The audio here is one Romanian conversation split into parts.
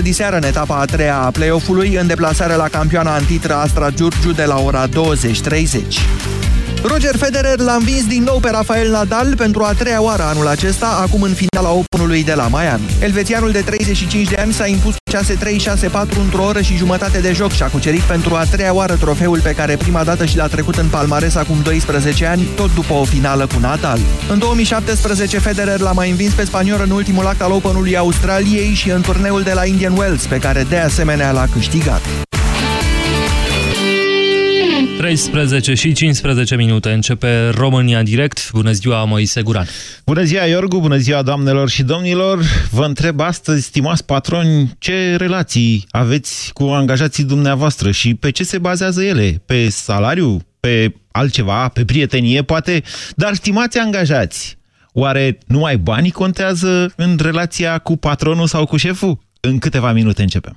diseară în etapa a treia a play-off-ului în deplasare la campioana antitra Astra Giurgiu de la ora 20.30. Roger Federer l-a învins din nou pe Rafael Nadal pentru a treia oară anul acesta, acum în finala Openului de la Miami. Elvețianul de 35 de ani s-a impus 6-3-6-4 într-o oră și jumătate de joc și a cucerit pentru a treia oară trofeul pe care prima dată și l-a trecut în palmares acum 12 ani, tot după o finală cu Nadal. În 2017, Federer l-a mai învins pe spaniol în ultimul act al Openului Australiei și în turneul de la Indian Wells, pe care de asemenea l-a câștigat. 13 și 15 minute începe România Direct. Bună ziua, Moise Guran. Bună ziua, Iorgu, bună ziua, doamnelor și domnilor. Vă întreb astăzi, stimați patroni, ce relații aveți cu angajații dumneavoastră și pe ce se bazează ele? Pe salariu? Pe altceva? Pe prietenie, poate? Dar, stimați angajați, oare numai banii contează în relația cu patronul sau cu șeful? În câteva minute începem.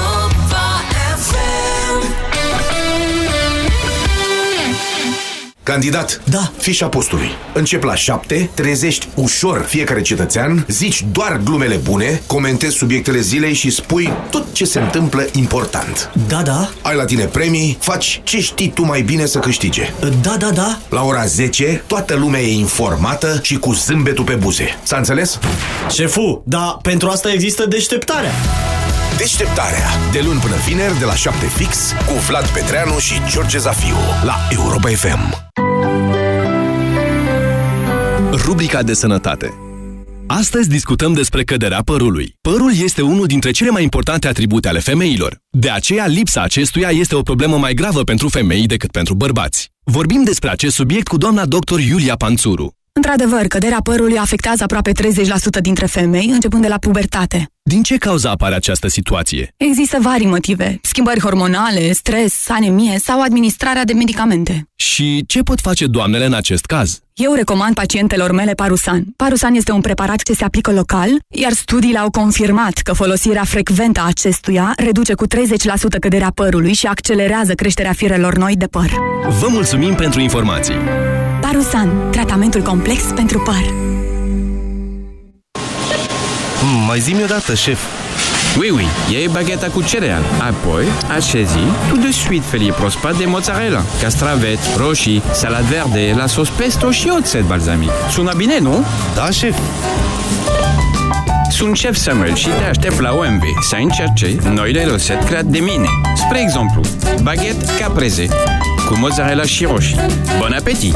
Candidat, da. fișa postului. Încep la 7, trezești ușor fiecare cetățean, zici doar glumele bune, comentezi subiectele zilei și spui tot ce se întâmplă important. Da, da. Ai la tine premii, faci ce știi tu mai bine să câștige. Da, da, da. La ora 10, toată lumea e informată și cu zâmbetul pe buze. S-a înțeles? Șefu, dar pentru asta există deșteptarea. Deșteptarea. De luni până vineri, de la 7 fix, cu Vlad Petreanu și George Zafiu, la Europa FM. Rubrica de sănătate Astăzi discutăm despre căderea părului. Părul este unul dintre cele mai importante atribute ale femeilor. De aceea, lipsa acestuia este o problemă mai gravă pentru femei decât pentru bărbați. Vorbim despre acest subiect cu doamna dr. Iulia Panțuru. Într-adevăr, căderea părului afectează aproape 30% dintre femei, începând de la pubertate. Din ce cauza apare această situație? Există vari motive. Schimbări hormonale, stres, anemie sau administrarea de medicamente. Și ce pot face doamnele în acest caz? Eu recomand pacientelor mele Parusan. Parusan este un preparat ce se aplică local, iar studiile au confirmat că folosirea frecventă a acestuia reduce cu 30% căderea părului și accelerează creșterea firelor noi de păr. Vă mulțumim pentru informații! Parusan, tratamentul complex pentru păr. Mm, mai zi-mi odată, șef. Oui, oui, iei bagheta cu cereal. Apoi, așezi tout de suite felie prospat de mozzarella, castraveți, roșii, salad verde, la sos pesto și oțet balsamic. Sună bine, nu? Da, șef. Sunt șef Samuel și te aștept la OMV să încerce noile rețete create de mine. Spre exemplu, baghet caprese cu mozzarella și roșii. Bon appetit!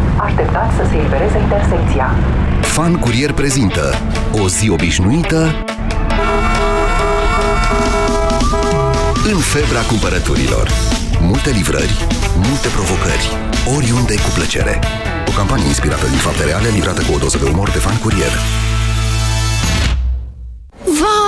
Așteptați să se elibereze intersecția. Fan Curier prezintă O zi obișnuită în febra cumpărăturilor. Multe livrări, multe provocări, oriunde cu plăcere. O campanie inspirată din fapte reale, livrată cu o doză de umor de Fan Curier.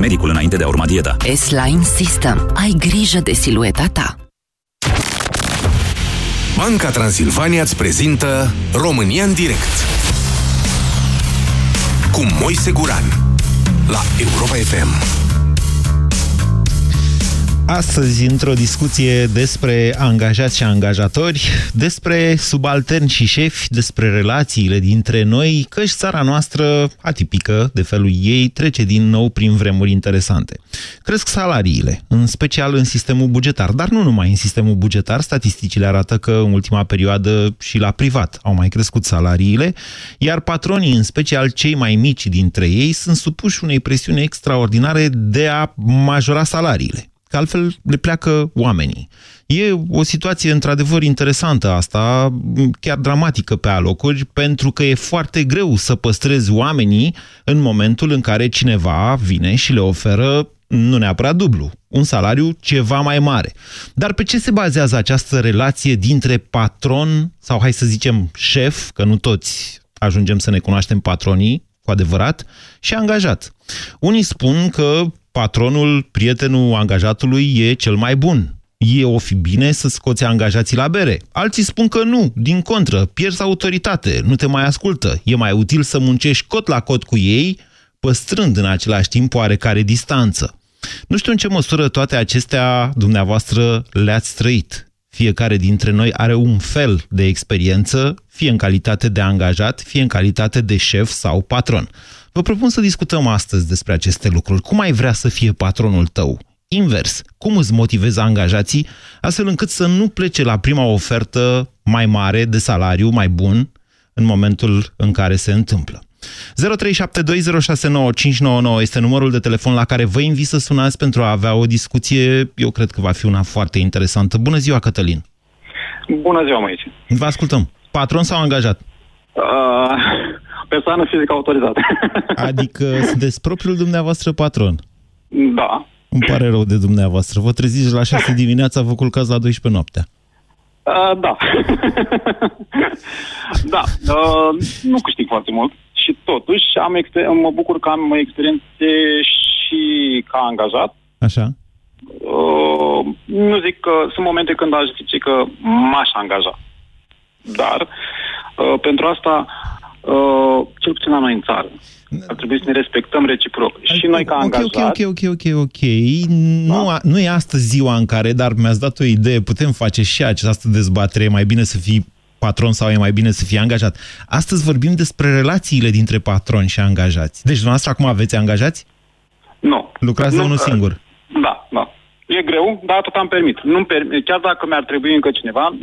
medicul înainte de a urma dieta. S-Line System. Ai grijă de silueta ta. Banca Transilvania îți prezintă România în direct cu Moise Guran la Europa FM. Astăzi, într-o discuție despre angajați și angajatori, despre subalterni și șefi, despre relațiile dintre noi, căci țara noastră, atipică de felul ei, trece din nou prin vremuri interesante. Cresc salariile, în special în sistemul bugetar, dar nu numai în sistemul bugetar, statisticile arată că în ultima perioadă și la privat au mai crescut salariile, iar patronii, în special cei mai mici dintre ei, sunt supuși unei presiuni extraordinare de a majora salariile că altfel le pleacă oamenii. E o situație într-adevăr interesantă asta, chiar dramatică pe alocuri, pentru că e foarte greu să păstrezi oamenii în momentul în care cineva vine și le oferă nu neapărat dublu, un salariu ceva mai mare. Dar pe ce se bazează această relație dintre patron, sau hai să zicem șef, că nu toți ajungem să ne cunoaștem patronii, cu adevărat, și angajat? Unii spun că patronul, prietenul angajatului e cel mai bun. E o fi bine să scoți angajații la bere. Alții spun că nu, din contră, pierzi autoritate, nu te mai ascultă. E mai util să muncești cot la cot cu ei, păstrând în același timp oarecare distanță. Nu știu în ce măsură toate acestea dumneavoastră le-ați trăit. Fiecare dintre noi are un fel de experiență, fie în calitate de angajat, fie în calitate de șef sau patron. Vă propun să discutăm astăzi despre aceste lucruri. Cum ai vrea să fie patronul tău? Invers, cum îți motivezi angajații astfel încât să nu plece la prima ofertă mai mare de salariu, mai bun, în momentul în care se întâmplă? 0372069599 este numărul de telefon la care vă invit să sunați pentru a avea o discuție, eu cred că va fi una foarte interesantă. Bună ziua, Cătălin! Bună ziua, Moise! Vă ascultăm. Patron sau angajat? Uh, persoană fizică autorizată. Adică sunteți propriul dumneavoastră patron? Da. Îmi pare rău de dumneavoastră. Vă treziți la 6 dimineața, vă culcați la 12 noaptea. Uh, da. da. Uh, nu câștig foarte mult și totuși am mă bucur că am experiențe și ca angajat. Așa. Uh, nu zic că sunt momente când aș zice că m-aș angaja. Dar uh, pentru asta uh, cel puțin la noi în țară. Ar trebui să ne respectăm reciproc. Și noi ca angajați... Ok, ok, ok, ok, ok. Nu, da? nu e astăzi ziua în care, dar mi-ați dat o idee, putem face și această dezbatere, e mai bine să fii patron sau e mai bine să fii angajat. Astăzi vorbim despre relațiile dintre patron și angajați. Deci, dumneavoastră acum aveți angajați? Nu. Lucrați nu, de unul singur? Da, da. E greu, dar atât am permit. Nu permit. Chiar dacă mi-ar trebui încă cineva,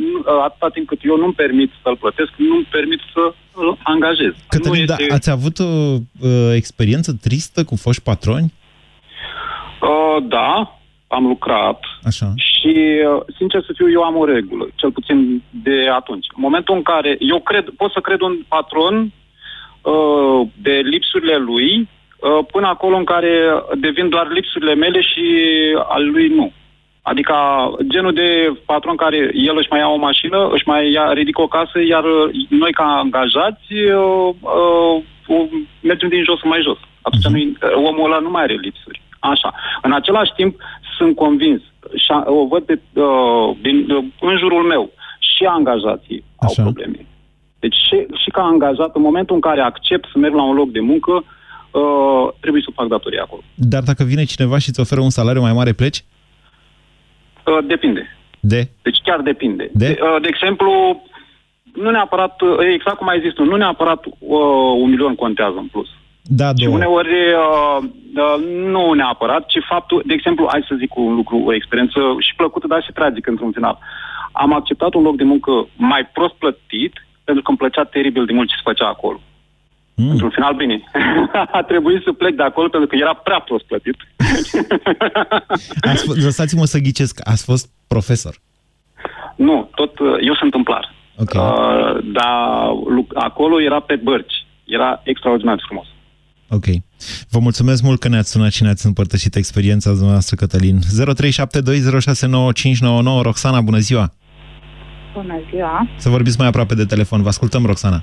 atâta timp cât eu nu-mi permit să-l plătesc, nu-mi permit să îl angajez. Cătălin, este... da, ați avut o uh, experiență tristă cu foști patroni? Uh, da, am lucrat. Așa. Și, uh, sincer să fiu, eu am o regulă, cel puțin de atunci. În momentul în care eu cred, pot să cred un patron uh, de lipsurile lui, Uh, până acolo în care devin doar lipsurile mele și al lui nu. Adică genul de patron care el își mai ia o mașină, își mai ia, ridică o casă, iar noi ca angajați uh, uh, mergem din jos în mai jos. Atunci uh-huh. omul ăla nu mai are lipsuri. Așa. În același timp, sunt convins și o văd de, uh, din, uh, în jurul meu și angajații Așa. au probleme. Deci și, și ca angajat, în momentul în care accept să merg la un loc de muncă, uh, uh, trebuie să fac datoria acolo. Dar dacă vine cineva și îți oferă un salariu mai mare, pleci? Uh, depinde. De? Deci chiar depinde. De? De, uh, de exemplu, nu neapărat, uh, exact cum ai zis tu, nu neapărat uh, un milion contează în plus. Da, Și uneori uh, uh, nu neapărat, ci faptul, de exemplu, hai să zic un lucru, o experiență și plăcută, dar și tragică într-un final. Am acceptat un loc de muncă mai prost plătit, pentru că îmi plăcea teribil de mult ce se făcea acolo. Mm. Într-un final, bine. A trebuit să plec de acolo pentru că era prea prost plătit. Lăsați-mă să ghicesc, ați fost profesor? Nu, tot uh, eu sunt tâmplar. Okay. Uh, dar acolo era pe bărci. Era extraordinar de frumos. Ok. Vă mulțumesc mult că ne-ați sunat și ne-ați împărtășit experiența dumneavoastră, Cătălin. 0372069599 Roxana, bună ziua! Bună ziua! Să vorbiți mai aproape de telefon. Vă ascultăm, Roxana.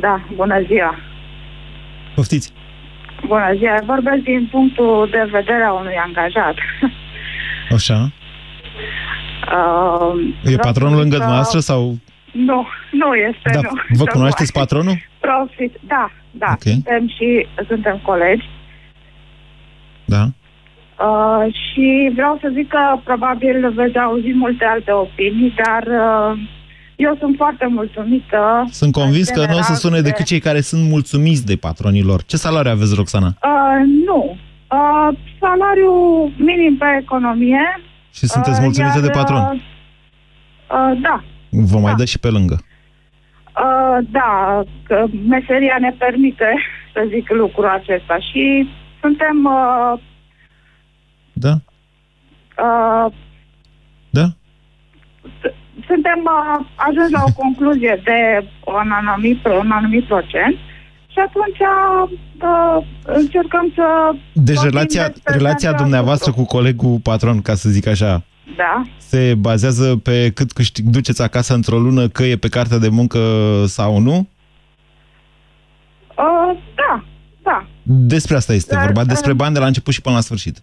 Da, bună ziua. Poftiți. Bună ziua. Vorbesc din punctul de vedere a unui angajat. Așa. Uh, e patronul lângă că... dumneavoastră sau... Nu, nu este, da, nu. Vă cunoașteți patronul? Profit, da, da. Ok. Suntem și suntem colegi. Da? Uh, și vreau să zic că probabil veți auzi multe alte opinii, dar uh, eu sunt foarte mulțumită. Sunt convins în că nu o să general, sune de- decât cei care sunt mulțumiți de patronilor. Ce salariu aveți, Roxana? Uh, nu. Uh, salariu minim pe economie. Și sunteți uh, mulțumită iar, de patron? Uh, uh, da. Vă mai dă și pe lângă. Uh, da, că meseria ne permite să zic lucrul acesta și suntem uh, Da? uh, Da? Suntem uh, ajuns la o concluzie de un anumit, un anumit procent și atunci uh, încercăm să Deci vorbim relația, despre relația viața dumneavoastră cu colegul patron, ca să zic așa, Da. se bazează pe cât câștig, duceți acasă într-o lună, că e pe cartea de muncă sau nu? Uh, da, da. Despre asta este Dar, vorba, despre uh, bani de la început și până la sfârșit.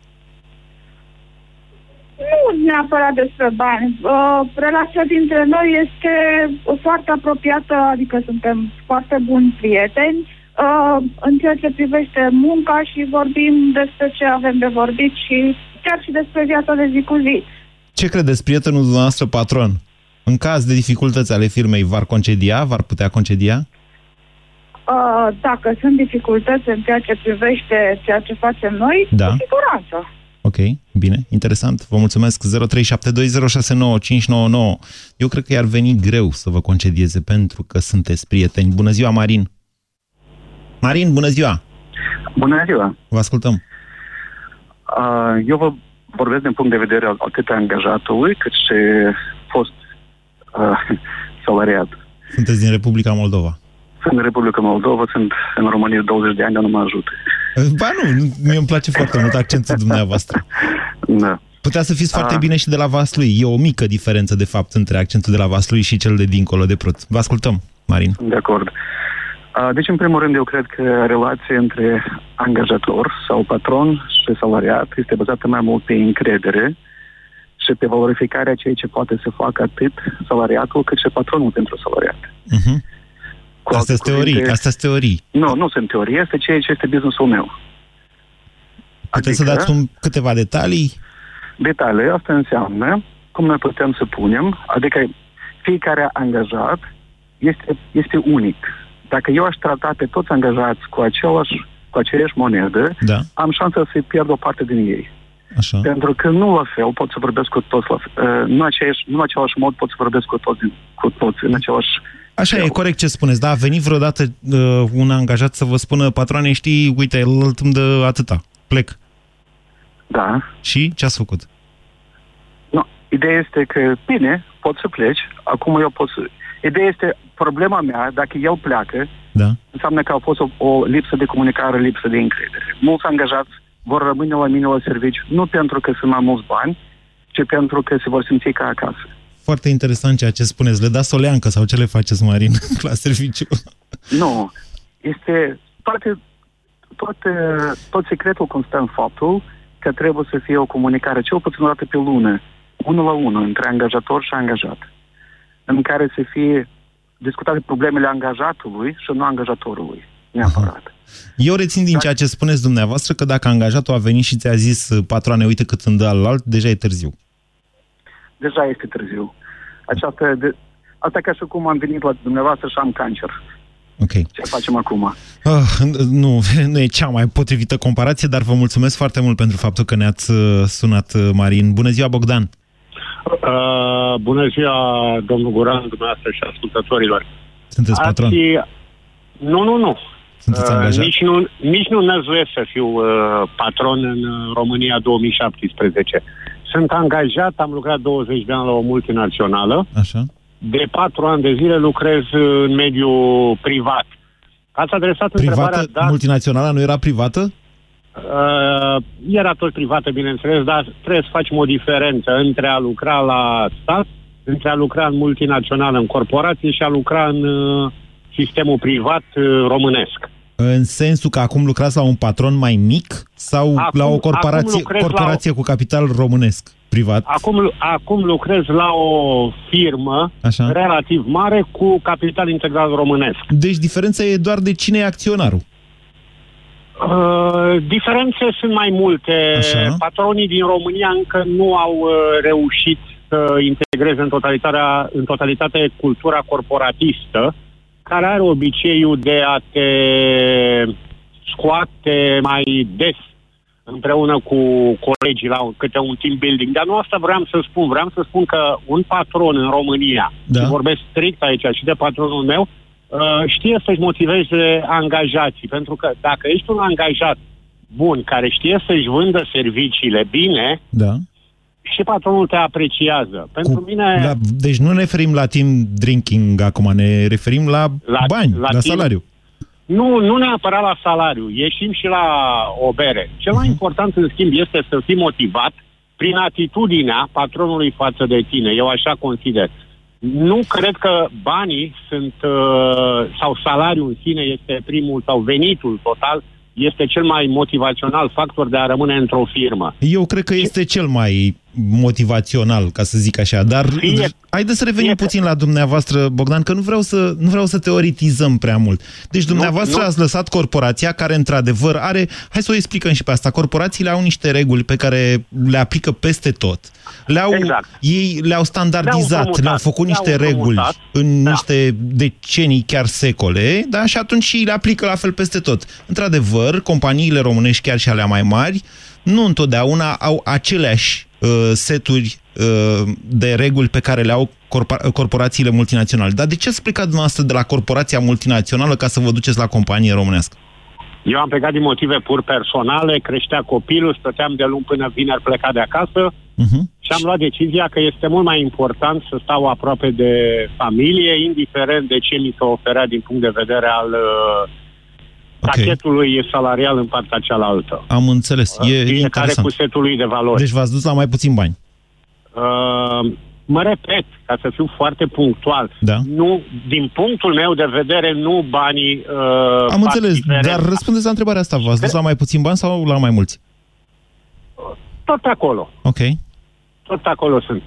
Nu neapărat despre bani. Uh, relația dintre noi este foarte apropiată, adică suntem foarte buni prieteni uh, în ceea ce privește munca și vorbim despre ce avem de vorbit și chiar și despre viața de zi cu zi. Ce credeți, prietenul dumneavoastră patron? În caz de dificultăți ale firmei, v-ar concedia? V-ar putea concedia? Uh, dacă sunt dificultăți în ceea ce privește ceea ce facem noi, Da. cu siguranță. Ok, bine, interesant. Vă mulțumesc. 0372069599. Eu cred că i-ar veni greu să vă concedieze pentru că sunteți prieteni. Bună ziua, Marin! Marin, bună ziua! Bună ziua! Vă ascultăm. Uh, Eu vă vorbesc din punct de vedere al atât a angajatului cât și fost uh, salariat. Sunteți din Republica Moldova. Sunt în Republica Moldova, sunt în România de 20 de ani, dar nu mă ajută. Ba nu, mie îmi place foarte mult accentul dumneavoastră. Da. Putea să fiți foarte Ah. bine și de la Vaslui. E o mică diferență, de fapt, între accentul de la Vaslui și cel de dincolo de Prut. Vă ascultăm, Marin. Sunt de acord. Uh, Deci, în primul rând, eu cred că relația între angajator sau patron și salariat este bazată mai mult pe încredere și pe valorificarea ceea ce poate să facă atât salariatul cât și patronul pentru salariat. Uh-huh. Astea sunt teorii, astea sunt teorii. Nu, nu sunt teorii, este ceea ce este businessul meu. Puteți să dați un, câteva detalii? Detalii, asta înseamnă cum noi putem să punem, adică fiecare angajat este, este unic. Dacă eu aș trata pe toți angajați cu, același, cu aceeași monedă, da. am șansa să pierd o parte din ei. Așa. Pentru că nu la fel pot să vorbesc cu toți, la, fel, uh, nu, aceeași, nu în același mod pot să vorbesc cu toți, cu toți în același Așa e, corect ce spuneți, da? A venit vreodată uh, un angajat să vă spună, patroane, știi, uite, el îmi dă atâta, plec. Da. Și ce ați făcut? Nu, ideea este că, bine, poți să pleci, acum eu pot să... Ideea este, problema mea, dacă el pleacă, da. înseamnă că a fost o, o lipsă de comunicare, lipsă de încredere. Mulți angajați vor rămâne la mine la serviciu, nu pentru că sunt mai mulți bani, ci pentru că se vor simți ca acasă. Foarte interesant ceea ce spuneți. Le dați o leancă sau ce le faceți, Marin, la serviciu? Nu. Este toate, toate, tot secretul constă în faptul că trebuie să fie o comunicare cel puțin o dată pe lună, unul la unul, între angajator și angajat, în care să fie discutate problemele angajatului și nu angajatorului, neapărat. Eu rețin din ceea ce spuneți dumneavoastră că dacă angajatul a venit și ți-a zis, patroane, uite cât îmi dă alt, deja e târziu. Deja este târziu. Aceasta, de, asta ca și cum am venit la dumneavoastră și am cancer. Ok. Ce facem acum? Ah, nu, nu e cea mai potrivită comparație, dar vă mulțumesc foarte mult pentru faptul că ne-ați uh, sunat, uh, Marin. Bună ziua, Bogdan! Uh, bună ziua, domnul Guran, dumneavoastră și ascultătorilor. Sunteți patron? Ați... Nu, nu, nu. Sunteți angajat? nici nu, nici nu năzuiesc să fiu uh, patron în uh, România 2017. Sunt angajat, am lucrat 20 de ani la o multinațională. Așa. De patru ani de zile lucrez uh, în mediul privat. Ați adresat întrebarea... Privată, Da, multinaționala nu era privată? Uh, era tot privată, bineînțeles, dar trebuie să facem o diferență între a lucra la stat, între a lucra în multinațională, în corporație și a lucra în uh, sistemul privat uh, românesc. În sensul că acum lucrați la un patron mai mic sau Acum- la o acum corporație, lucrez la corporație cu capital românesc, privat? Acum, acum lucrez la o firmă Așa. relativ mare cu capital integral românesc. Deci diferența e doar de cine e acționarul. Uh, diferențe sunt mai multe. Așa. Patronii din România încă nu au uh, reușit să integreze în, totalitatea, în totalitate cultura corporatistă, care are obiceiul de a te scoate mai des împreună cu colegii la un- câte un team building. Dar nu asta vreau să spun. Vreau să spun că un patron în România, Da. și vorbesc strict aici și de patronul meu, uh, știe să-și motiveze angajații. Pentru că dacă ești un angajat bun, care știe să-și vândă serviciile bine, Da. Și patronul te apreciază. Pentru mine... La, deci nu ne referim la team drinking acum, ne referim la, La- bani, la, la la team- salariu. Nu, nu neapărat la salariu, ieșim și la o bere. Cel mai important, în schimb, este să fii motivat prin atitudinea patronului față de tine. Eu așa consider. Nu cred că banii sunt, uh, sau salariul în sine este primul, sau venitul total, este cel mai motivațional factor de a rămâne într-o firmă. Eu cred că este cel mai motivațional, ca să zic așa, dar Fie- haideți să revenim puțin la dumneavoastră, Bogdan, că nu vreau să, nu vreau să teoretizăm prea mult. Deci dumneavoastră nu. ați lăsat corporația care într-adevăr are, hai să o explicăm și pe asta, corporațiile au niște reguli pe care le aplică peste tot. Le-au, Exact. Ei le-au standardizat, Le-au împrumutat. le-au făcut Le-au niște reguli împrumutat. în niște decenii, chiar secole, da? și atunci și le aplică la fel peste tot. Într-adevăr, companiile românești, chiar și alea mai mari, nu întotdeauna au aceleași uh, seturi uh, de reguli pe care le au corpora- corporațiile multinaționale. Dar de ce ați plecat dumneavoastră de la corporația multinațională ca să vă duceți la companie românească? Eu am plecat din motive pur personale, creștea copilul, stăteam de luni până vineri plecat de acasă Uh-huh. și am luat decizia că este mult mai important să stau aproape de familie, indiferent de ce mi se oferea din punct de vedere al uh, pachetului salarial în partea cealaltă. Am înțeles. E Fiecare interesant. cu setul lui de valori. Deci v-ați dus la mai puțin bani. Uh, mă repet, ca să fiu foarte punctual, Da. nu, din punctul meu de vedere, nu banii uh, Am fac înțeles, diferența. dar răspundeți la întrebarea asta. V-ați dus la mai puțin bani sau la mai mulți? Tot acolo. Ok. tot acolo sunt.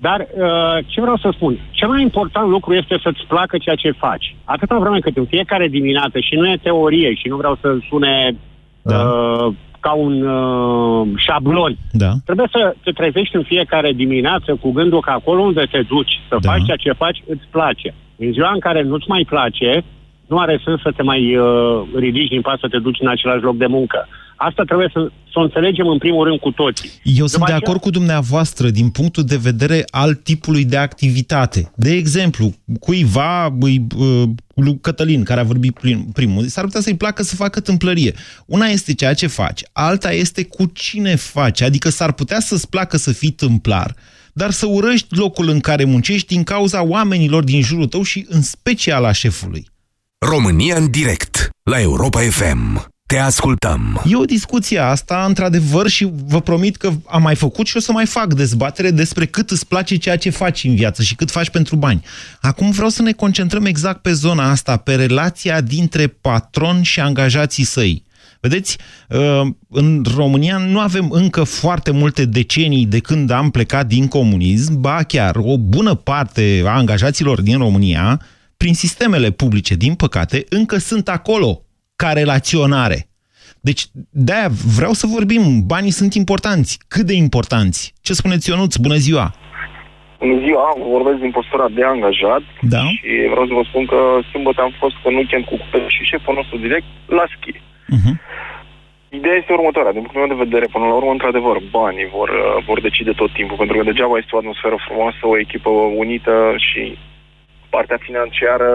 Dar uh, ce vreau să spun? Cel mai important lucru este să-ți placă ceea ce faci. Atâta vreme cât în fiecare dimineață, și nu e teorie, și nu vreau să sune Da. uh, ca un uh, șablon. Da. Trebuie să te trezești în fiecare dimineață cu gândul că acolo unde te duci, să Da. faci ceea ce faci, îți place. În ziua în care nu-ți mai place, nu are sens să te mai uh, ridici din pat să te duci în același loc de muncă. Asta trebuie să, să o înțelegem în primul rând cu toții. Eu sunt de aceea- acord cu dumneavoastră din punctul de vedere al tipului de activitate. De exemplu, cuiva, îi, uh, lui Cătălin, care a vorbit prim, primul, s-ar putea să-i placă să facă tâmplărie. Una este ceea ce faci, alta este cu cine faci. Adică s-ar putea să-ți placă să fii tâmplar, dar să urăști locul în care muncești din cauza oamenilor din jurul tău și în special a șefului. România în direct la Europa FM. Te ascultăm. E o discuție asta, într-adevăr, și vă promit că am mai făcut și o să mai fac dezbatere despre cât îți place ceea ce faci în viață și cât faci pentru bani. Acum vreau să ne concentrăm exact pe zona asta, pe relația dintre patron și angajații săi. Vedeți, uh, în România nu avem încă foarte multe decenii de când am plecat din comunism, ba chiar o bună parte a angajaților din România, prin sistemele publice, din păcate, încă sunt acolo ca relaționare. Deci, de-aia vreau să vorbim, banii sunt importanți. Cât de importanți? Ce spuneți, Ionuț? Bună ziua! Bună ziua, vorbesc din postura de angajat Da? și vreau să vă spun că sâmbătă am fost în weekend cu cupele și șeful nostru direct la schi. Uh-huh. Ideea este următoarea. Din punctul meu de vedere, până la urmă, într-adevăr, banii vor, uh, vor decide tot timpul, pentru că degeaba este o atmosferă frumoasă, o echipă unită și partea financiară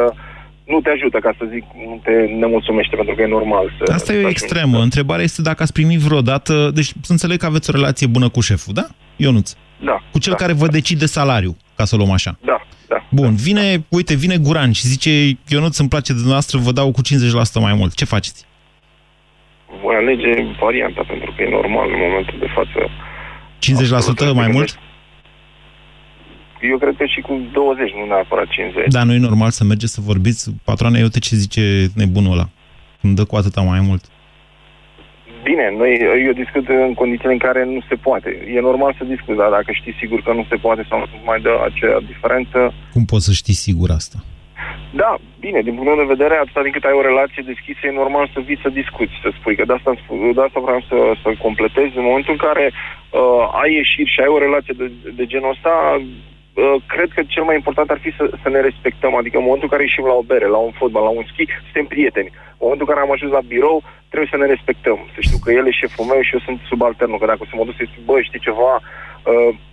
nu te ajută, ca să zic, nu te nemulțumește, pentru că e normal să... Asta e o extremă. Întrebarea este dacă ați primit vreodată... Deci să înțeleg că aveți o relație bună cu șeful, da? Ionuț. Da. Cu cel care vă decide salariul, ca să o luăm așa. Da, da. Bun, vine, uite, vine Guran și zice Ionuț, îmi place de dumneavoastră, vă dau cu 50% mai mult. Ce faceți? Voi alege varianta, pentru că e normal în momentul de față. 50% mai mult? Eu cred că și cu 20, nu neapărat 50. Da, nu e normal să mergeți să vorbiți. Patroane, uite ce zice nebunul ăla. Când dă cu atâta mai mult. Bine, noi, eu discut în condițiile în care nu se poate. E normal să discut, dar dacă știi sigur că nu se poate sau nu mai dă acea diferență... Cum poți să știi sigur asta? Da, bine, din punct de vedere, atâta din cât ai o relație deschisă, e normal să vii să discuți, să spui, că de asta, am spus, de asta vreau să, să completez. În momentul în care uh, ai ieșit și ai o relație de, de genul ăsta, uh, cred că cel mai important ar fi să, să ne respectăm. Adică în momentul în care ieșim la o bere, la un fotbal, la un schi, suntem prieteni. În momentul în care am ajuns la birou, trebuie să ne respectăm. Să știu că el e șeful meu și eu sunt subalternul. Că dacă o să mă duc să-i spun, bă, știi ceva, uh,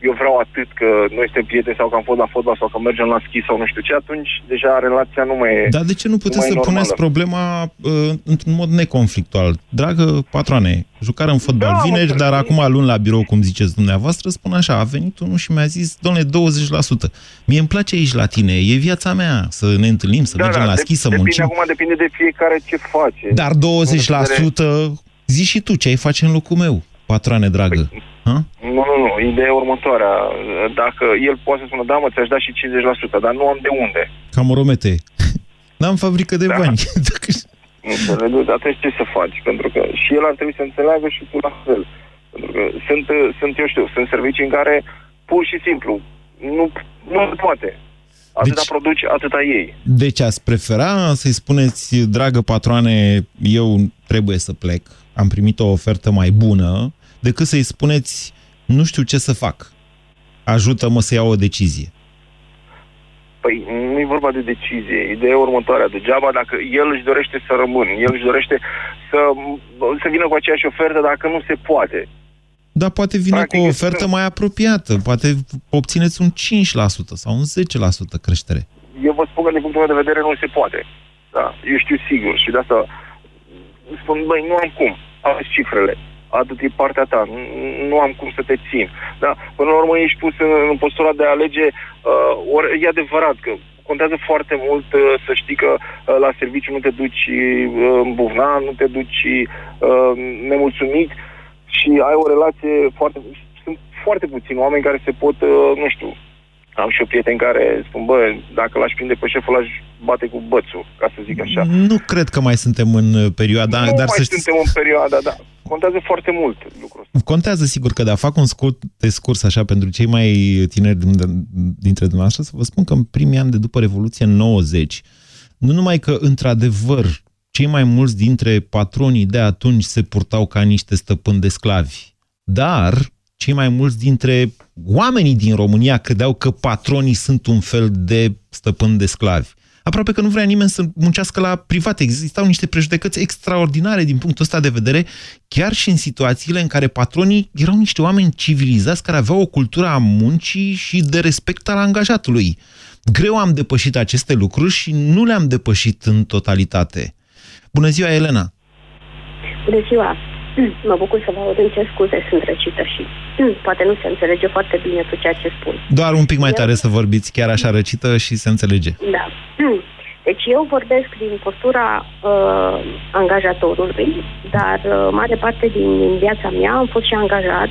eu vreau atât că noi suntem prieteni sau că am fost la fotbal sau că mergem la schi sau nu știu ce, atunci deja relația nu mai e Dar de ce nu puteți mai să e puneți normală. problema uh, într-un mod neconflictual? Dragă patroane, jucare în fotbal Da, vineri, mă, dar acum luni la birou, cum ziceți dumneavoastră, spun așa, a venit unul și mi-a zis, domnule, 20%. Mie îmi place aici la tine, e viața mea, să ne întâlnim, să mergem la de- schi, să depinde, muncim. Acum depinde de fiecare ce face. Dar 20%, zi și tu ce ai face în locul meu, patroane dragă. Ha? Nu, nu, nu. Ideea e următoarea. Dacă el poate să spună, da, mă, ți-aș da și 50%, dar nu am de unde. Cam romete. N-am fabrică de bani. Înțelegi? Atunci ce să faci? Pentru că și el ar trebui să înțeleagă și tu la fel. Pentru că sunt, sunt eu știu, sunt servicii în care pur și simplu nu, nu se poate. Atâta deci, produci, atâta ei. Deci ați prefera să-i spuneți, dragă patroane, eu trebuie să plec, am primit o ofertă mai bună, decât să-i spuneți, nu știu ce să fac. Ajută-mă să iau o decizie. Păi nu e vorba de decizie. Ideea e următoarea. Degeaba dacă el își dorește să rămân, el își dorește să, să vină cu aceeași ofertă dacă nu se poate. Dar poate vine Practic, cu o este- ofertă mai apropiată, poate obțineți un 5% sau un 10% creștere. Eu vă spun că din punctul meu de vedere nu se poate. Da, eu știu sigur și de asta spun, băi, nu am cum. Aveți cifrele. Atât e partea ta. Nu, nu am cum să te țin. Da? Până la urmă ești pus în, în postura de a alege. Uh, ori, e adevărat că contează foarte mult uh, să știi că uh, la serviciu nu te duci uh, îmbuvnat, nu te duci uh, nemulțumit și ai o relație foarte... Sunt foarte puțini oameni care se pot, uh, nu știu, am și eu prieteni care spun, bă, dacă l-aș prinde pe șeful, l-aș bate cu bățul, ca să zic așa. Nu cred că mai suntem în uh, perioada, nu dar mai să știți, suntem în perioada, da. Contează foarte mult lucrul ăsta. contează sigur că da, fac un scurt de scurs așa pentru cei mai tineri din- dintre dumneavoastră să vă spun că în primii ani de după Revoluție în 90, nu numai că într-adevăr cei mai mulți dintre patronii de atunci se purtau ca niște stăpâni de sclavi, dar cei mai mulți dintre oamenii din România credeau că patronii sunt un fel de stăpâni de sclavi. Aproape că nu vrea nimeni să muncească la privat. Existau niște prejudecăți extraordinare din punctul ăsta de vedere, chiar și în situațiile în care patronii erau niște oameni civilizați care aveau o cultură a muncii și de respect al angajatului. Greu am depășit aceste lucruri și nu le-am depășit în totalitate. Bună ziua, Elena! Bună ziua! Mă bucur să vă aud, îmi cer scuze, sunt răcită și poate nu se înțelege foarte bine cu ceea ce spun. Doar un pic mai tare să vorbiți, chiar așa răcită și se înțelege. Da. Deci eu vorbesc din postura uh, angajatorului, dar uh, mare parte din viața mea am fost și angajat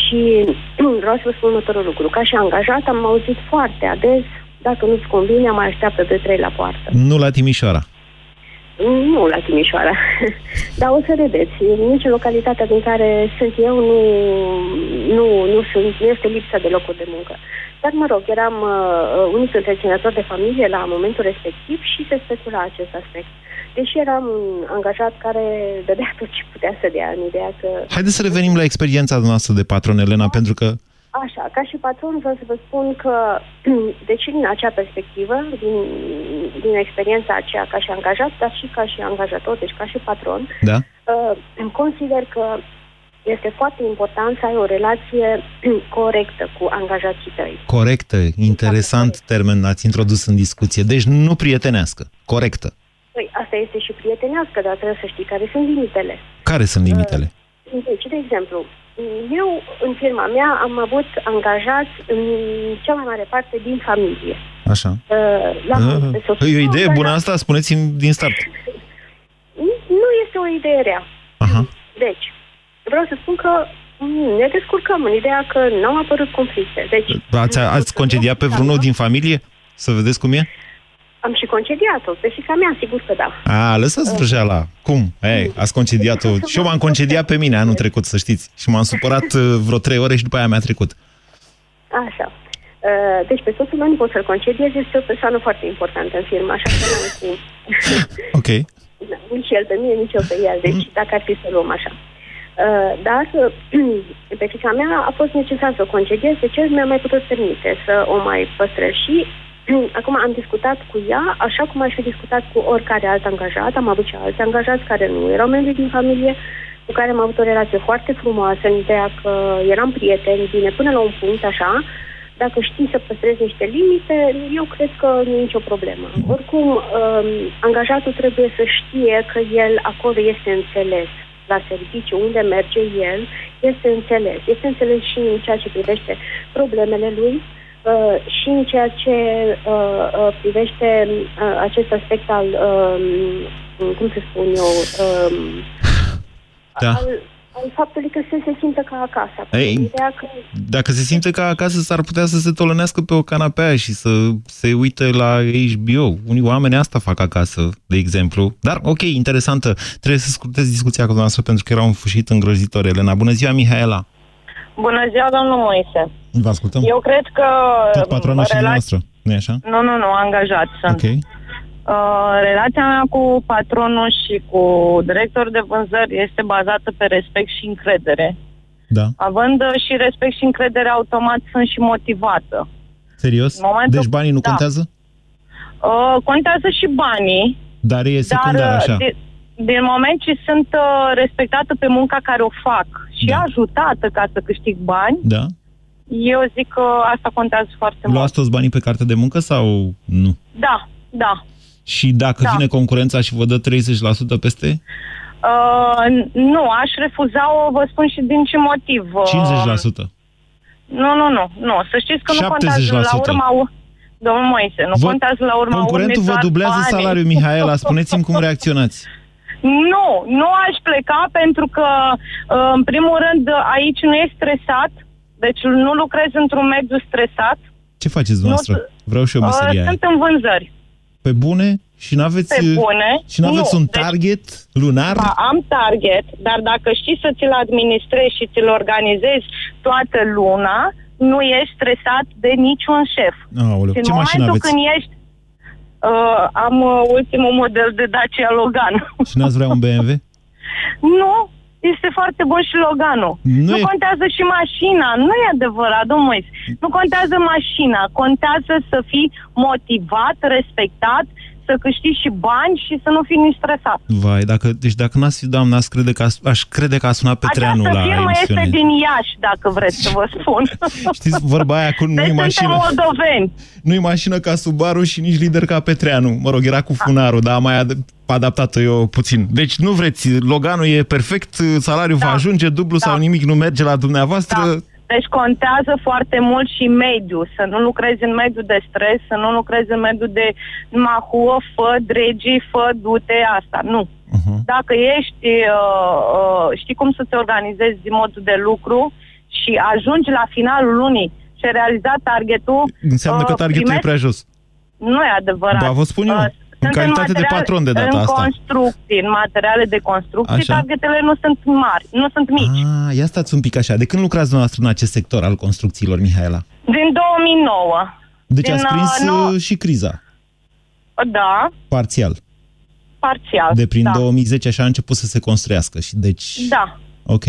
și vreau să vă spun următorul lucru. Ca și angajat am auzit foarte ades, dacă nu-ți convine, mai așteaptă 2-3 la poartă. Nu la Timișoara. Nu la Timișoara. Dar o să vedeți, nici în localitatea din care sunt eu nu, nu, nu, sunt, nu este lipsa de locuri de muncă. Dar, mă rog, eram uh, unul întreținător de familie la momentul respectiv și se specula acest aspect. Deși eram un angajat care dădea tot ce putea să dea, în ideea că... Haideți să revenim la experiența noastră de patron, Elena, pentru că Așa, ca și patron vreau să vă spun că, deci din acea perspectivă, din, din experiența aceea ca și angajat, dar și ca și angajator, deci ca și patron, Da. uh, consider că este foarte important să ai o relație corectă cu angajații tăi. corectă, interesant termen ați introdus în discuție. Deci nu prietenească, corectă. Păi, asta este și prietenească, dar trebuie să știi care sunt limitele. Care sunt limitele? Deci, de exemplu, eu, în firma mea, am avut angajați în cea mai mare parte din familie. Așa. Uh, La Ah, e o idee bună asta? Spuneți-mi din start. Nu este o idee rea. Aha. Deci, vreau să spun că mm, ne descurcăm în ideea că nu au apărut conflicte. Deci, Ați, ați concediat pe vreunul din familie? Să vedeți cum e? Am și concediat-o. Pe fica mea, sigur că da. A, lăsați vrăjeala. Cum? Ei, ați concediat-o. Și eu m-am concediat pe mine anul trecut, să știți. Și m-am supărat uh, vreo trei ore și după aia mi-a trecut. Așa. Uh, Deci pe soțul meu nu pot să-l concediez, este o persoană foarte importantă în firmă, așa că n-am cum. Ok. Da, nici el pe mine, nici eu pe el, deci dacă ar fi să luăm așa. Uh, Dar uh, pe fica mea a fost necesar să o concediez, de ce mi-a mai putut permite să o mai păstrez și acum am discutat cu ea, așa cum aș fi discutat cu oricare alt angajat, am avut și alți angajați care nu erau membri din familie, cu care am avut o relație foarte frumoasă, în ideea că eram prieteni, bine, până la un punct, așa, dacă știi să păstrezi niște limite, eu cred că nu e nicio problemă. Oricum, um, angajatul trebuie să știe că el acolo este înțeles. La serviciu, unde merge el, este înțeles. Este înțeles și în ceea ce privește problemele lui uh, și în ceea ce uh, uh, privește uh, acest aspect al, um, cum să spun eu, um, Da. al, al faptului că să se simtă ca acasă. Ei, Ideea că Dacă se simte ca acasă, s-ar putea să se tolănească pe o canapea și să se uite la HBO. Unii oameni asta fac acasă, de exemplu. Dar, ok, interesantă. Trebuie să scurtez discuția cu dumneavoastră pentru că era un fâșit îngrozitor. Elena, bună ziua, Mihaela. Bună ziua, domnul Moise. Vă ascultăm. Eu cred că... Tot patrona și relația- dumneavoastră, nu e așa? Nu, nu, nu, angajat sunt. Ok. Uh, relația mea cu patronul și cu director de vânzări este bazată pe respect și încredere. Da. Având uh, și respect și încredere, automat sunt și motivată. Serios? În momentul- Deci banii nu Da. contează? Uh, contează și banii, Dar e secundar, dar uh, așa. din, din moment ce sunt uh, respectată pe munca care o fac și ajutată ca să câștig bani, Da? eu zic că asta contează foarte mult. Luați toți banii pe carte de muncă sau nu? Da, da. Și dacă Da. vine concurența și vă dă 30% peste? Uh, nu, aș refuza-o, vă spun și din ce motiv. Uh, 50%. Nu, nu, nu, nu. Să știți că nu contează la 70%. urma... u- Domnul Moise, nu Vă- contează la urma Concurentul urmei vă doar dublează banii. salariul, Mihaela. Spuneți-mi cum reacționați. Nu, nu aș pleca pentru că, uh, în primul rând, aici nu e stresat, deci nu lucrez într-un mediu stresat. Ce faceți dumneavoastră? Vreau și eu Uh, meseria aia. sunt în vânzări. Pe bune? Și n-aveți, Pe bune. și n-aveți Nu, un deci- target lunar? Da, am target, dar dacă știi să ți-l administrezi și ți-l organizezi toată luna, nu ești stresat de niciun șef. Aoleu, și în ce mașină momentul aveți? când ești... Uh, am uh, ultimul model de Dacia Logan. Și n-ați vrea un BMW? nu, este foarte bun și Loganul. Nu Nu, e- contează și mașina, nu e adevărat, domnul Moise. Nu contează mașina, contează să fii motivat, respectat, să câștigi și bani și să nu fii nici stresat. Vai, dacă, deci dacă n-ați fi doamnă, aș crede că, aș, aș crede că a sunat Petreanu Această la firmă emisiune. este din Iași, dacă vreți să vă spun. Știți vorba aia cu nu-i deci mașină. suntem moldoveni. Nu-i mașină ca Subaru și nici lider ca Petreanu. Mă rog, era cu funarul, dar am mai ad- adaptat-o eu puțin. Deci nu vreți, Loganul e perfect, salariul Da. va ajunge, dublu sau nimic nu merge la dumneavoastră. Deci contează foarte mult și mediul. Să nu lucrezi în mediul de stres, să nu lucrezi în mediul de mahuă, fă, dregi, fă, du-te, asta. Nu. Uh-huh. Dacă ești, uh, uh, știi cum să te organizezi din modul de lucru și ajungi la finalul lunii și ai realizat targetul... Înseamnă că uh, targetul e primești- prea jos. Nu e adevărat. Ba, vă spun eu, Uh, în sunt calitate de materiale- patron de data în asta. construcții, în materiale de construcții, Așa. targetele nu sunt mari, nu sunt mici. Ah, ia stați un pic așa. De când lucrați dumneavoastră în acest sector al construcțiilor, Mihaela? Din 2009. Deci Din, ați uh, prins nou- uh, și criza, Da, parțial. parțial. De prin da. 2010 așa a început să se construiască. Și deci, Da. ok.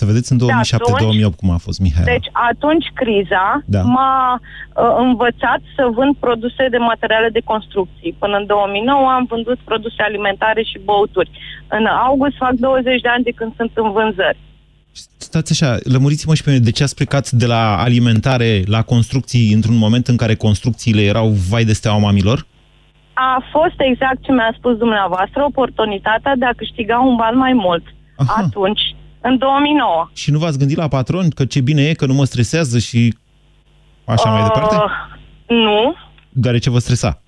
Să vedeți în 2007-2008 cum a fost, Mihaela. Deci atunci criza Da. m-a uh, învățat să vând produse de materiale de construcții. Până în 2009 am vândut produse alimentare și băuturi. În august fac 20 de ani de când sunt în vânzări. Stați așa, lămuriți-mă și pe mine, de ce ați plecat de la alimentare la construcții într-un moment în care construcțiile erau vai de steaua mamilor? A fost exact ce mi-a spus dumneavoastră, oportunitatea de a câștiga un ban mai mult. Aha. Atunci, în 2009. Și nu v-ați gândit la patron că ce bine e, că nu mă stresează și așa mai departe? Uh, nu. Deoarece vă stresa.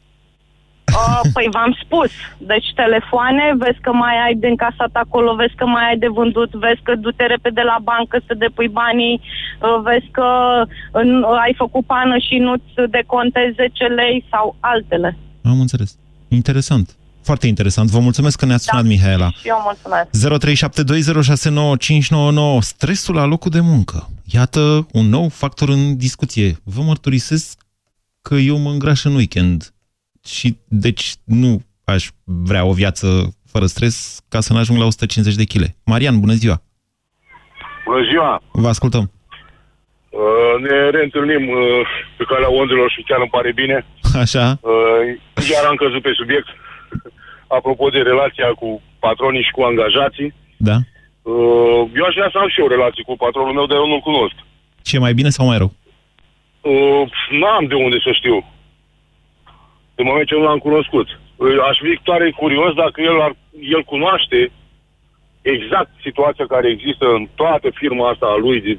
Uh, păi v-am spus. Deci telefoane, vezi că mai ai de încasat acolo, vezi că mai ai de vândut, vezi că du-te repede la bancă să depui banii, uh, vezi că uh, ai făcut pană și nu-ți decontezi 10 lei sau altele. Am înțeles. Interesant. Foarte interesant. Vă mulțumesc că ne-ați sunat, Mihaela. Și eu mulțumesc. 0372069599. Stresul la locul de muncă. Iată un nou factor în discuție. Vă mărturisesc că eu mă îngraș în weekend. Și deci nu aș vrea o viață fără stres ca să nu ajung la 150 de kg. Marian, bună ziua! Bună ziua! Vă ascultăm. Uh, ne reîntâlnim uh, pe calea ondelor și chiar îmi pare bine. Așa. Uh, iar am căzut pe subiect. Apropo de relația cu patronii și cu angajații. Da. Uh, eu aș vrea să am și eu relații cu patronul meu, dar eu nu-l cunosc. Ce mai bine sau mai rău? Uh, n-am de unde să știu. De moment ce nu l-am cunoscut. Uh, aș fi tare curios dacă el, ar, el cunoaște exact situația care există în toată firma asta a lui, de-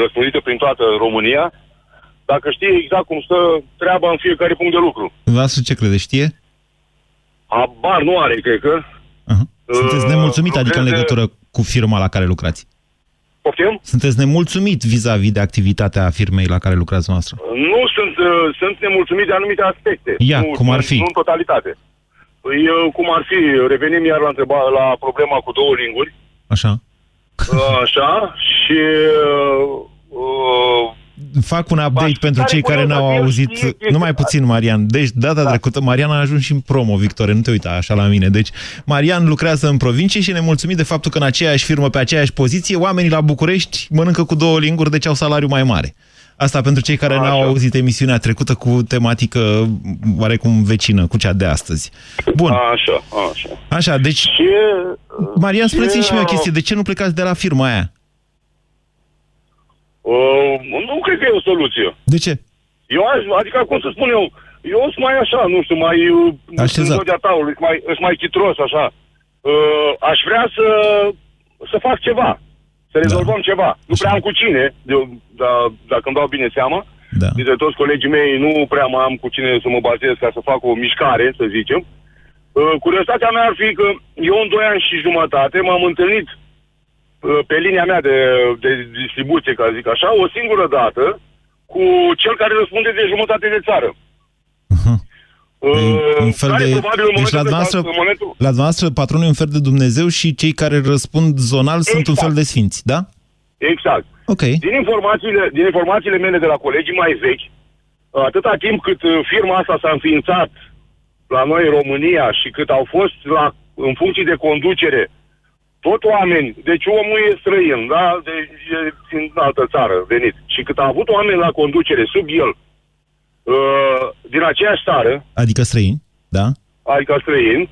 răspândită prin toată România, dacă știe exact cum stă treaba în fiecare punct de lucru. Vasă ce crede? Știe? Habar nu are, cred că. Sunteți nemulțumit, adică în lucreze- legătură cu firma la care lucrați? Poftim? Sunteți nemulțumit vis-a-vis de activitatea firmei la care lucrați noastră? Nu sunt, uh, sunt nemulțumit de anumite aspecte. Ia, nu, cum ar nu- fi? Nu în totalitate. Păi, uh, cum ar fi, revenim iar la, întreba, la problema cu două linguri. Așa. Uh, Așa, și uh, uh, Fac un update pentru tare cei care curios n-au dacă el auzit. știe chestia Numai puțin, Marian. Deci, data da. trecută, Marian a ajuns și în promo, Victor, nu te uita așa la mine. Deci, Marian lucrează în provincie și ne mulțumit de faptul că în aceeași firmă, pe aceeași poziție, oamenii la București mănâncă cu două linguri, deci au salariu mai mare. Asta pentru cei care n-au auzit emisiunea trecută cu tematică oarecum vecină cu cea de astăzi. Bun. Așa, așa. Așa, deci... Și, Marian, spuneți-mi și mie o uh, chestie. De ce nu plecați de la firma aia? Uh, nu cred că e o soluție. De ce? Eu aș, adică, cum să spun eu, eu sunt mai așa, nu știu, mai... uh, Așezat. În zodea taului, sunt mai, sunt mai chitros, așa. Uh, aș vrea să, să fac ceva, să rezolvăm ceva. Nu prea am cu cine, de, da, dacă îmi dau bine seama. Da. Dintre toți colegii mei nu prea mai am cu cine să mă bazez ca să fac o mișcare, să zicem. Uh, curiozitatea mea ar fi că eu în 2 ani și jumătate m-am întâlnit uh, pe linia mea de, de distribuție, ca să zic așa, o singură dată cu cel care răspunde de jumătate de țară. Uh, Un fel care de... probabil în Deci la momentul, dumneavoastră, în momentul la dumneavoastră, patronul e un fel de Dumnezeu și cei care răspund zonal sunt un fel de sfinți, da? Exact. Ok. Din informațiile, din informațiile mele de la colegii mai vechi, atâta timp cât uh, firma asta s-a înființat la noi în România și cât au fost la, în funcție de conducere tot oameni, deci omul e străin, da? Deci e din altă țară venit. Și cât a avut oameni la conducere sub el, uh, din aceeași țară, Adică străini, da? adică străini,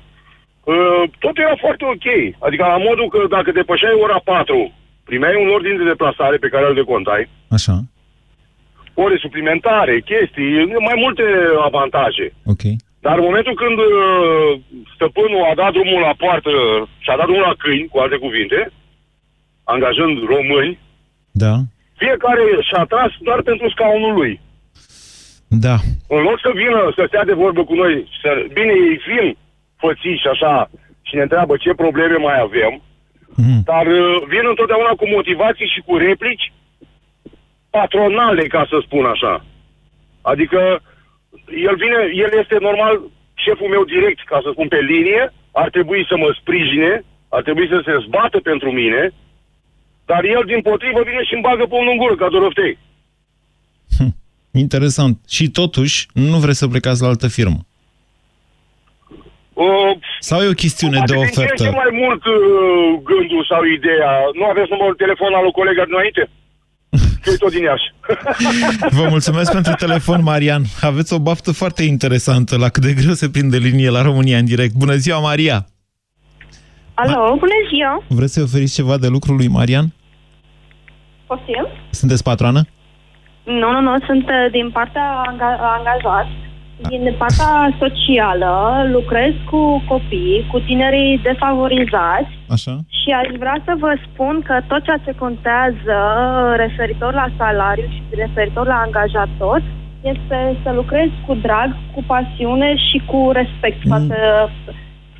uh, totul era foarte ok. Adică la modul că dacă depășeai ora 4, primeai un ordin de deplasare pe care îl decontai, Așa. ore suplimentare, chestii, mai multe avantaje. Ok. Dar în momentul când uh, stăpânul a dat drumul la poartă și a dat drumul la câini, cu alte cuvinte, angajând români, Da. fiecare și-a tras doar pentru scaunul lui. Da. În loc să vină să stea de vorbă cu noi, să, bine, ei vin fățiși așa și ne întreabă ce probleme mai avem, mm. dar uh, vin întotdeauna cu motivații și cu replici patronale, ca să spun așa. Adică el vine, el este normal șeful meu direct, ca să spun pe linie, ar trebui să mă sprijine, ar trebui să se zbată pentru mine, dar el din potrivă vine și îmi bagă pumnul în gură, ca doroftei. Interesant. Și totuși, nu vreți să plecați la altă firmă. Uh, Sau e o chestiune de Poate din ce în ofertă? ce mai mult uh, gândul sau ideea. Nu aveți numărul de telefon al lui colega dinainte? Că e tot din Iași. Vă mulțumesc pentru telefon, Marian. Aveți o baftă foarte interesantă la cât de greu se prinde linie la România în direct. Bună ziua, Maria! Alo, bună ziua! Vreți să oferiți ceva de lucru lui Marian? Poftim? Sunteți patroană? Nu, nu, nu, sunt uh, din partea anga- angajat. Din partea socială lucrez cu copii, cu tinerii defavorizați Așa. și aș vrea să vă spun că tot ceea ce contează referitor la salariu și referitor la angajator este să lucrezi cu drag, cu pasiune și cu respect față,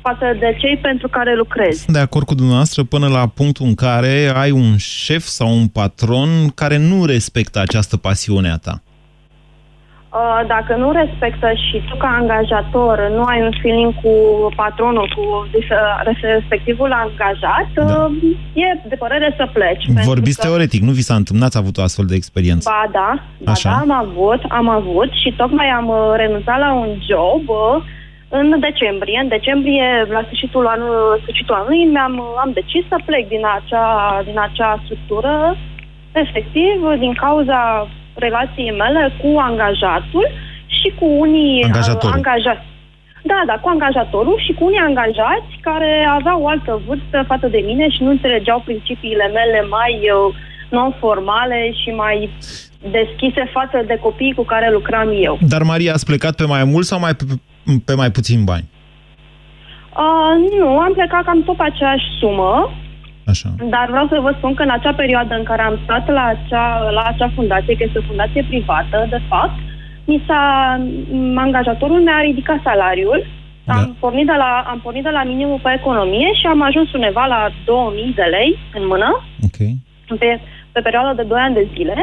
față de cei pentru care lucrezi. Sunt de acord cu dumneavoastră până la punctul în care ai un șef sau un patron care nu respectă această pasiune a ta. Uh, dacă nu respectă și tu ca angajator nu ai un feeling cu patronul, cu dis- respectivul angajat, Da. uh, e de părere să pleci. Vorbiți pentru că- teoretic, nu vi s-a întâmplat, n-ați avut o astfel de experiență. Ba da, ba Așa. da, am avut, am avut și tocmai am uh, renunțat la un job uh, în decembrie. În decembrie, la sfârșitul, anul, sfârșitul anului, mi-am, uh, am decis să plec din acea, din acea structură, efectiv, din cauza relației mele cu angajatul și cu unii uh, Angajatorul. angajați. Da, da, cu angajatorul și cu unii angajați care aveau o altă vârstă față de mine și nu înțelegeau principiile mele mai uh, non-formale și mai deschise față de copiii cu care lucram eu. Dar Maria, ați plecat pe mai mult sau mai pe, pe mai puțin bani? Uh, nu, am plecat cam tot pe aceeași sumă, Așa. dar vreau să vă spun că în acea perioadă în care am stat la acea, la acea fundație, că este o fundație privată, de fapt, mi s-a, m- angajatorul mi-a ridicat salariul, Da. am, pornit de la, am pornit de la minimul pe economie și am ajuns undeva la 2000 de lei în mână, Ok. pe, pe perioada de 2 ani de zile.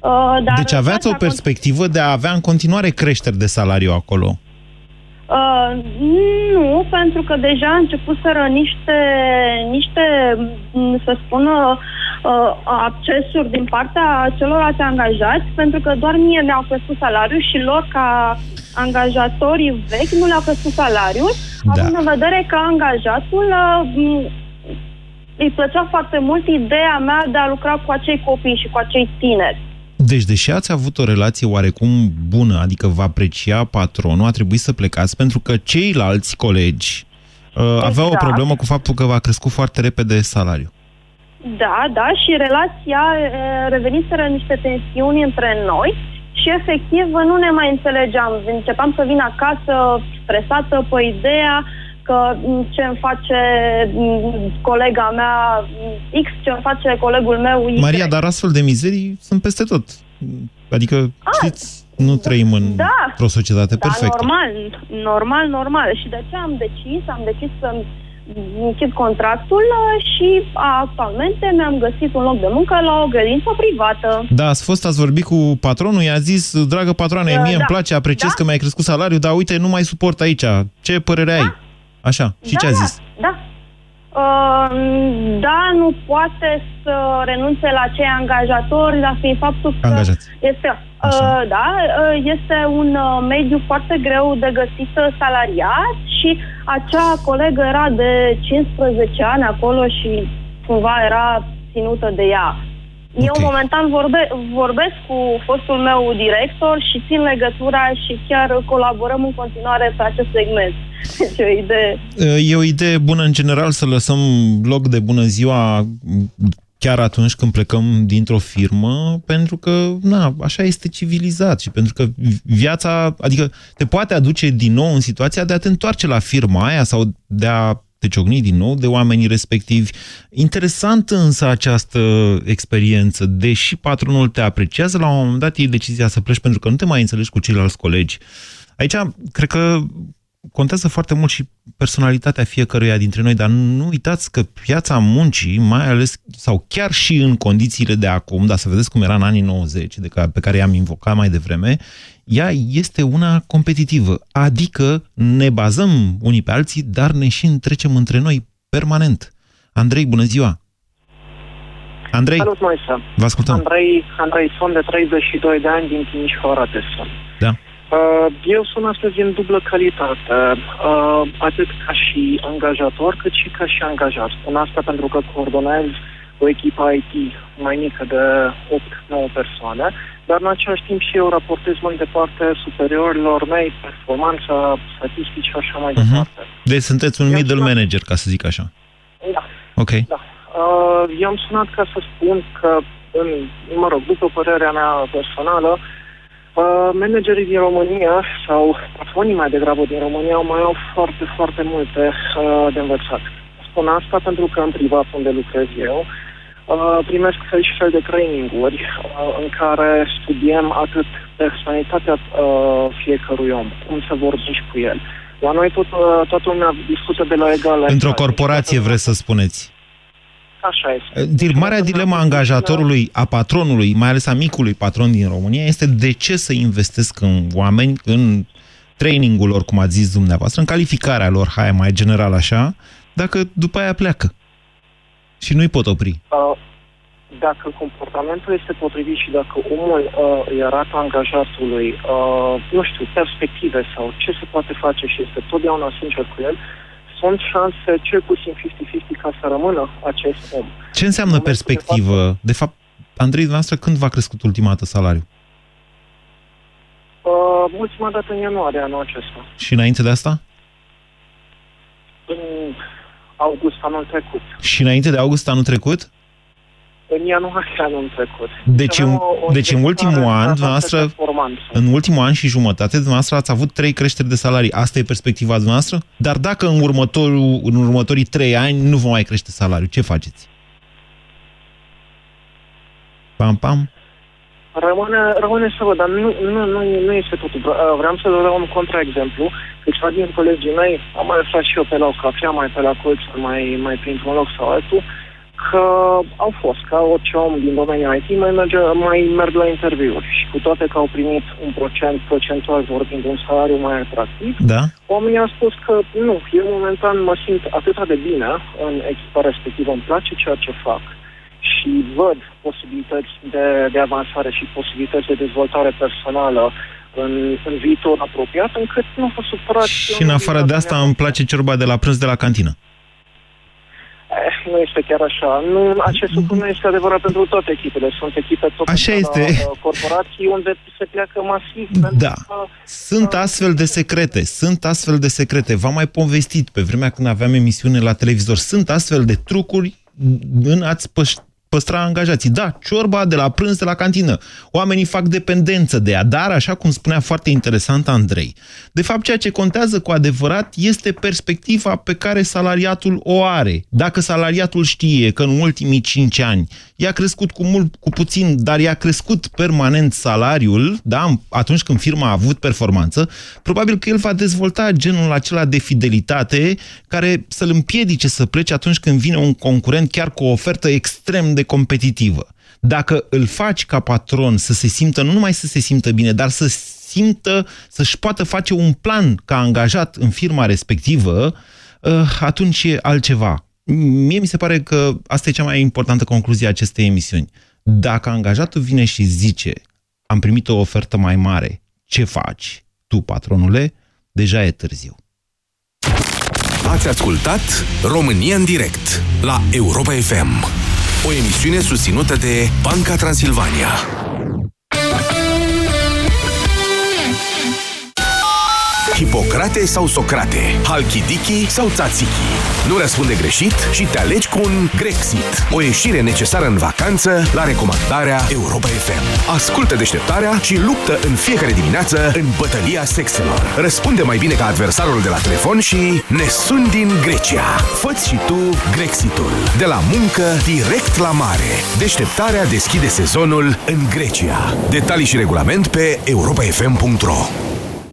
Uh, dar Deci aveați o perspectivă de a avea în continuare creșteri de salariu acolo. Uh, nu, pentru că deja a începuseră niște, niște m, să spun, uh, accesuri din partea celorlalți angajați, pentru că doar mie mi-au crescut salariul și lor ca angajatorii vechi nu le-au crescut salariul, Da. având în vedere că angajatul uh, m, îi plăcea foarte mult ideea mea de a lucra cu acei copii și cu acei tineri. Deci, deși ați avut o relație oarecum bună, adică vă aprecia patronul, a trebuit să plecați pentru că ceilalți colegi uh, aveau o Exact. problemă cu faptul că v-a crescut foarte repede salariul. Da, da, și relația e, reveniseră niște tensiuni între noi și efectiv nu ne mai înțelegeam. Începeam să vin acasă stresată pe ideea că m, ce îmi face m, colega mea m, X, ce îmi face colegul meu Y. Maria, dar astfel de mizerii sunt peste tot. Adică, știți, nu trăim în, da. într-o societate Da, perfectă. normal, normal, normal. Și de ce am decis? Am decis să închid contractul uh, și actualmente mi-am găsit un loc de muncă la o grădință privată. Da, ați fost, ați vorbit cu patronul, i-a zis, dragă patroane, Uh, mie îmi da. place, apreciez Da. că mi-ai crescut salariul, dar uite, nu mai suport aici. Ce părere ai? Așa, și da, ce a zis? Da. da. Uh, da, nu poate să renunțe la cei angajatori, dar fiind faptul că Angajați. este, uh, da, uh, este un uh, mediu foarte greu de găsit uh, salariat și acea colegă era de 15 ani acolo și cumva era ținută de ea. Eu momentan vorbe, vorbesc cu fostul meu director și țin legătura și chiar colaborăm în continuare pe acest segment. Deci e o idee. E o idee bună în general să lăsăm loc de bună ziua chiar atunci când plecăm dintr-o firmă, pentru că, na, așa este civilizat și pentru că viața, adică te poate aduce din nou în situația de a te întoarce la firma aia sau de a te ciocni din nou de oamenii respectivi. Interesant însă această experiență, deși patronul te apreciază, la un moment dat iei decizia să pleci pentru că nu te mai înțelegi cu ceilalți colegi. Aici, cred că contează foarte mult și personalitatea fiecăruia dintre noi, dar nu uitați că piața muncii, mai ales, sau chiar și în condițiile de acum, dar să vedeți cum era în anii 90, de ca, pe care i-am invocat mai devreme, ea este una competitivă. Adică ne bazăm unii pe alții, dar ne și întrecem între noi permanent. Andrei, bună ziua! Andrei, Salut, Moise. vă ascultăm. Andrei, Andrei, sunt de 32 de ani din Timișoara de sunt. Da. Uh, eu sunt astăzi în dublă calitate, uh, atât ca și angajator, cât și ca și angajat. Spun asta pentru că coordonez o echipă IT mai mică de 8-9 persoane, dar în același timp și eu raportez mai departe superiorilor mei performanța, statistici și așa mai departe. Deci sunteți un middle manager, ca să zic așa. Da. Ok. Da. Uh, eu am sunat ca să spun că, în, mă rog, după părerea mea personală, uh, managerii din România sau patronii mai degrabă din România mai au foarte, foarte multe uh, de învățat. Spun asta pentru că în privat unde lucrez eu, uh, primesc fel și fel de training-uri uh, în care studiem atât personalitatea uh, fiecărui om, cum să vorbești cu el. La noi tot, uh, toată lumea discută de la egal la Într-o egal. corporație vreți să spuneți. Așa este. Deci, marea dilema angajatorului, a patronului, mai ales a micului patron din România, este de ce să investesc în oameni, în trainingul lor, cum ați zis dumneavoastră, în calificarea lor, hai mai general așa, dacă după aia pleacă și nu-i pot opri. Uh, dacă comportamentul este potrivit și dacă omul uh, îi arată angajatului, uh, nu știu, perspective sau ce se poate face și este totdeauna sincer cu el, sunt șanse cel puțin 50-50 ca să rămână acest om. Ce înseamnă perspectivă? De fapt, Andrei, dumneavoastră, când v-a crescut ultima dată salariul? Uh, ultima dată în ianuarie anul acesta. Și înainte de asta? În august anul trecut. Și înainte de august anul trecut? În ianuarie anul trecut. Deci, în, Aveam o- o deci în ultimul descărcare an, foarte dumneavoastră, performanță. în ultimul an și jumătate, dumneavoastră ați avut trei creșteri de salarii. Asta e perspectiva dumneavoastră? Dar dacă în, următorul, în următorii trei ani nu vă mai crește salariul, ce faceți? Pam, pam? Rămâne, rămâne să văd, dar nu, nu, nu, nu este totul. Vre- Vreau să vă dau un contraexemplu. Câțiva din colegii mei, am mai aflat și eu pe la o cafea, mai pe la colț, mai, mai printr-un loc sau altul, că au fost, ca orice om din domeniul IT, mai, merge, mai merg la interviuri și cu toate că au primit un procent, procentual vorbind, un salariu mai atractiv, Da? Oamenii au spus că nu, eu momentan mă simt atât de bine în echipa respectivă, îmi place ceea ce fac și văd posibilități de, de avansare și posibilități de dezvoltare personală în, în viitor apropiat, încât nu vă supărați. Și în afară de asta îmi place ciorba de la prânz de la cantină. Eh, nu este chiar așa. Nu, acest lucru nu este adevărat pentru toate echipele. Sunt echipe tot Așa la, este. uh, corporații unde se pleacă masiv. Da. Sunt astfel de secrete, sunt astfel de secrete. V-am mai povestit pe vremea când aveam emisiune la televizor. Sunt astfel de trucuri în a-ți păș- păstra angajații. Da, ciorba de la prânz de la cantină. Oamenii fac dependență de ea, dar, așa cum spunea foarte interesant Andrei, de fapt ceea ce contează cu adevărat este perspectiva pe care salariatul o are. Dacă salariatul știe că în ultimii 5 ani i-a crescut cu mult, cu puțin, dar i-a crescut permanent salariul, da, atunci când firma a avut performanță, probabil că el va dezvolta genul acela de fidelitate care să-l împiedice să plece atunci când vine un concurent chiar cu o ofertă extrem de competitivă. Dacă îl faci ca patron să se simtă, nu numai să se simtă bine, dar să simtă, să-și poată face un plan ca angajat în firma respectivă, uh, atunci e altceva. Mie mi se pare că asta e cea mai importantă concluzie a acestei emisiuni. Dacă angajatul vine și zice am primit o ofertă mai mare, ce faci tu, patronule? Deja e târziu. Ați ascultat România în direct la Europa FM. O emisiune susținută de Banca Transilvania. Hipocrate sau Socrate, Halkidiki sau Tzatziki. Nu răspunde greșit și te alegi cu un Grexit. O ieșire necesară în vacanță la recomandarea Europa FM. Ascultă deșteptarea și luptă în fiecare dimineață în bătălia sexelor. Răspunde mai bine ca adversarul de la telefon și ne suni din Grecia. Fă-ți și tu Grexitul. De la muncă direct la mare. Deșteptarea deschide sezonul în Grecia. Detalii și regulament pe europafm.ro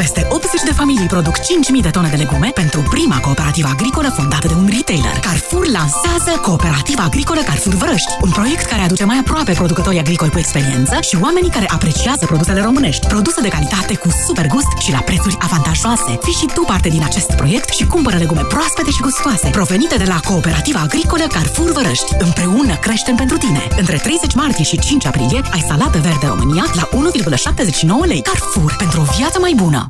Peste 80 de familii produc 5.000 de tone de legume pentru prima cooperativă agricolă fondată de un retailer. Carrefour lansează Cooperativa Agricolă Carrefour Vărăști, un proiect care aduce mai aproape producătorii agricoli cu experiență și oamenii care apreciază produsele românești, produse de calitate cu super gust și la prețuri avantajoase. Fii și tu parte din acest proiect și cumpără legume proaspete și gustoase, provenite de la Cooperativa Agricolă Carrefour Vărăști. Împreună creștem pentru tine. Între 30 martie și 5 aprilie ai salată verde România la 1,79 lei. Carrefour, pentru o viață mai bună.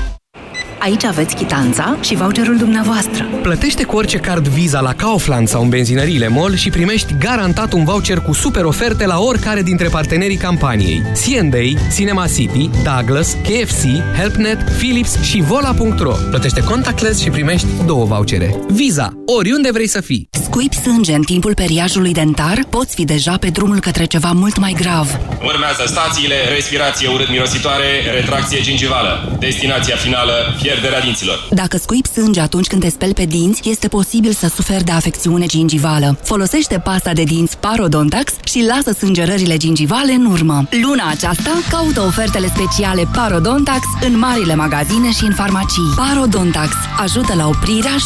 Aici aveți chitanța și voucherul dumneavoastră. Plătește cu orice card Visa la Kaufland sau în benzinăriile MOL și primești garantat un voucher cu super oferte la oricare dintre partenerii campaniei. C&A, Cinema City, Douglas, KFC, HelpNet, Philips și Vola.ro. Plătește contactless și primești două vouchere. Visa, oriunde vrei să fii. Scuipi sânge în timpul periajului dentar? Poți fi deja pe drumul către ceva mult mai grav. Urmează stațiile, respirație urât-mirositoare, retracție gingivală. Destinația finală, pierderea dinților. Dacă scuipi sânge atunci când te speli pe dinți, este posibil să suferi de afecțiune gingivală. Folosește pasta de dinți Parodontax și lasă sângerările gingivale în urmă. Luna aceasta, caută ofertele speciale Parodontax în marile magazine și în farmacii. Parodontax ajută la oprirea și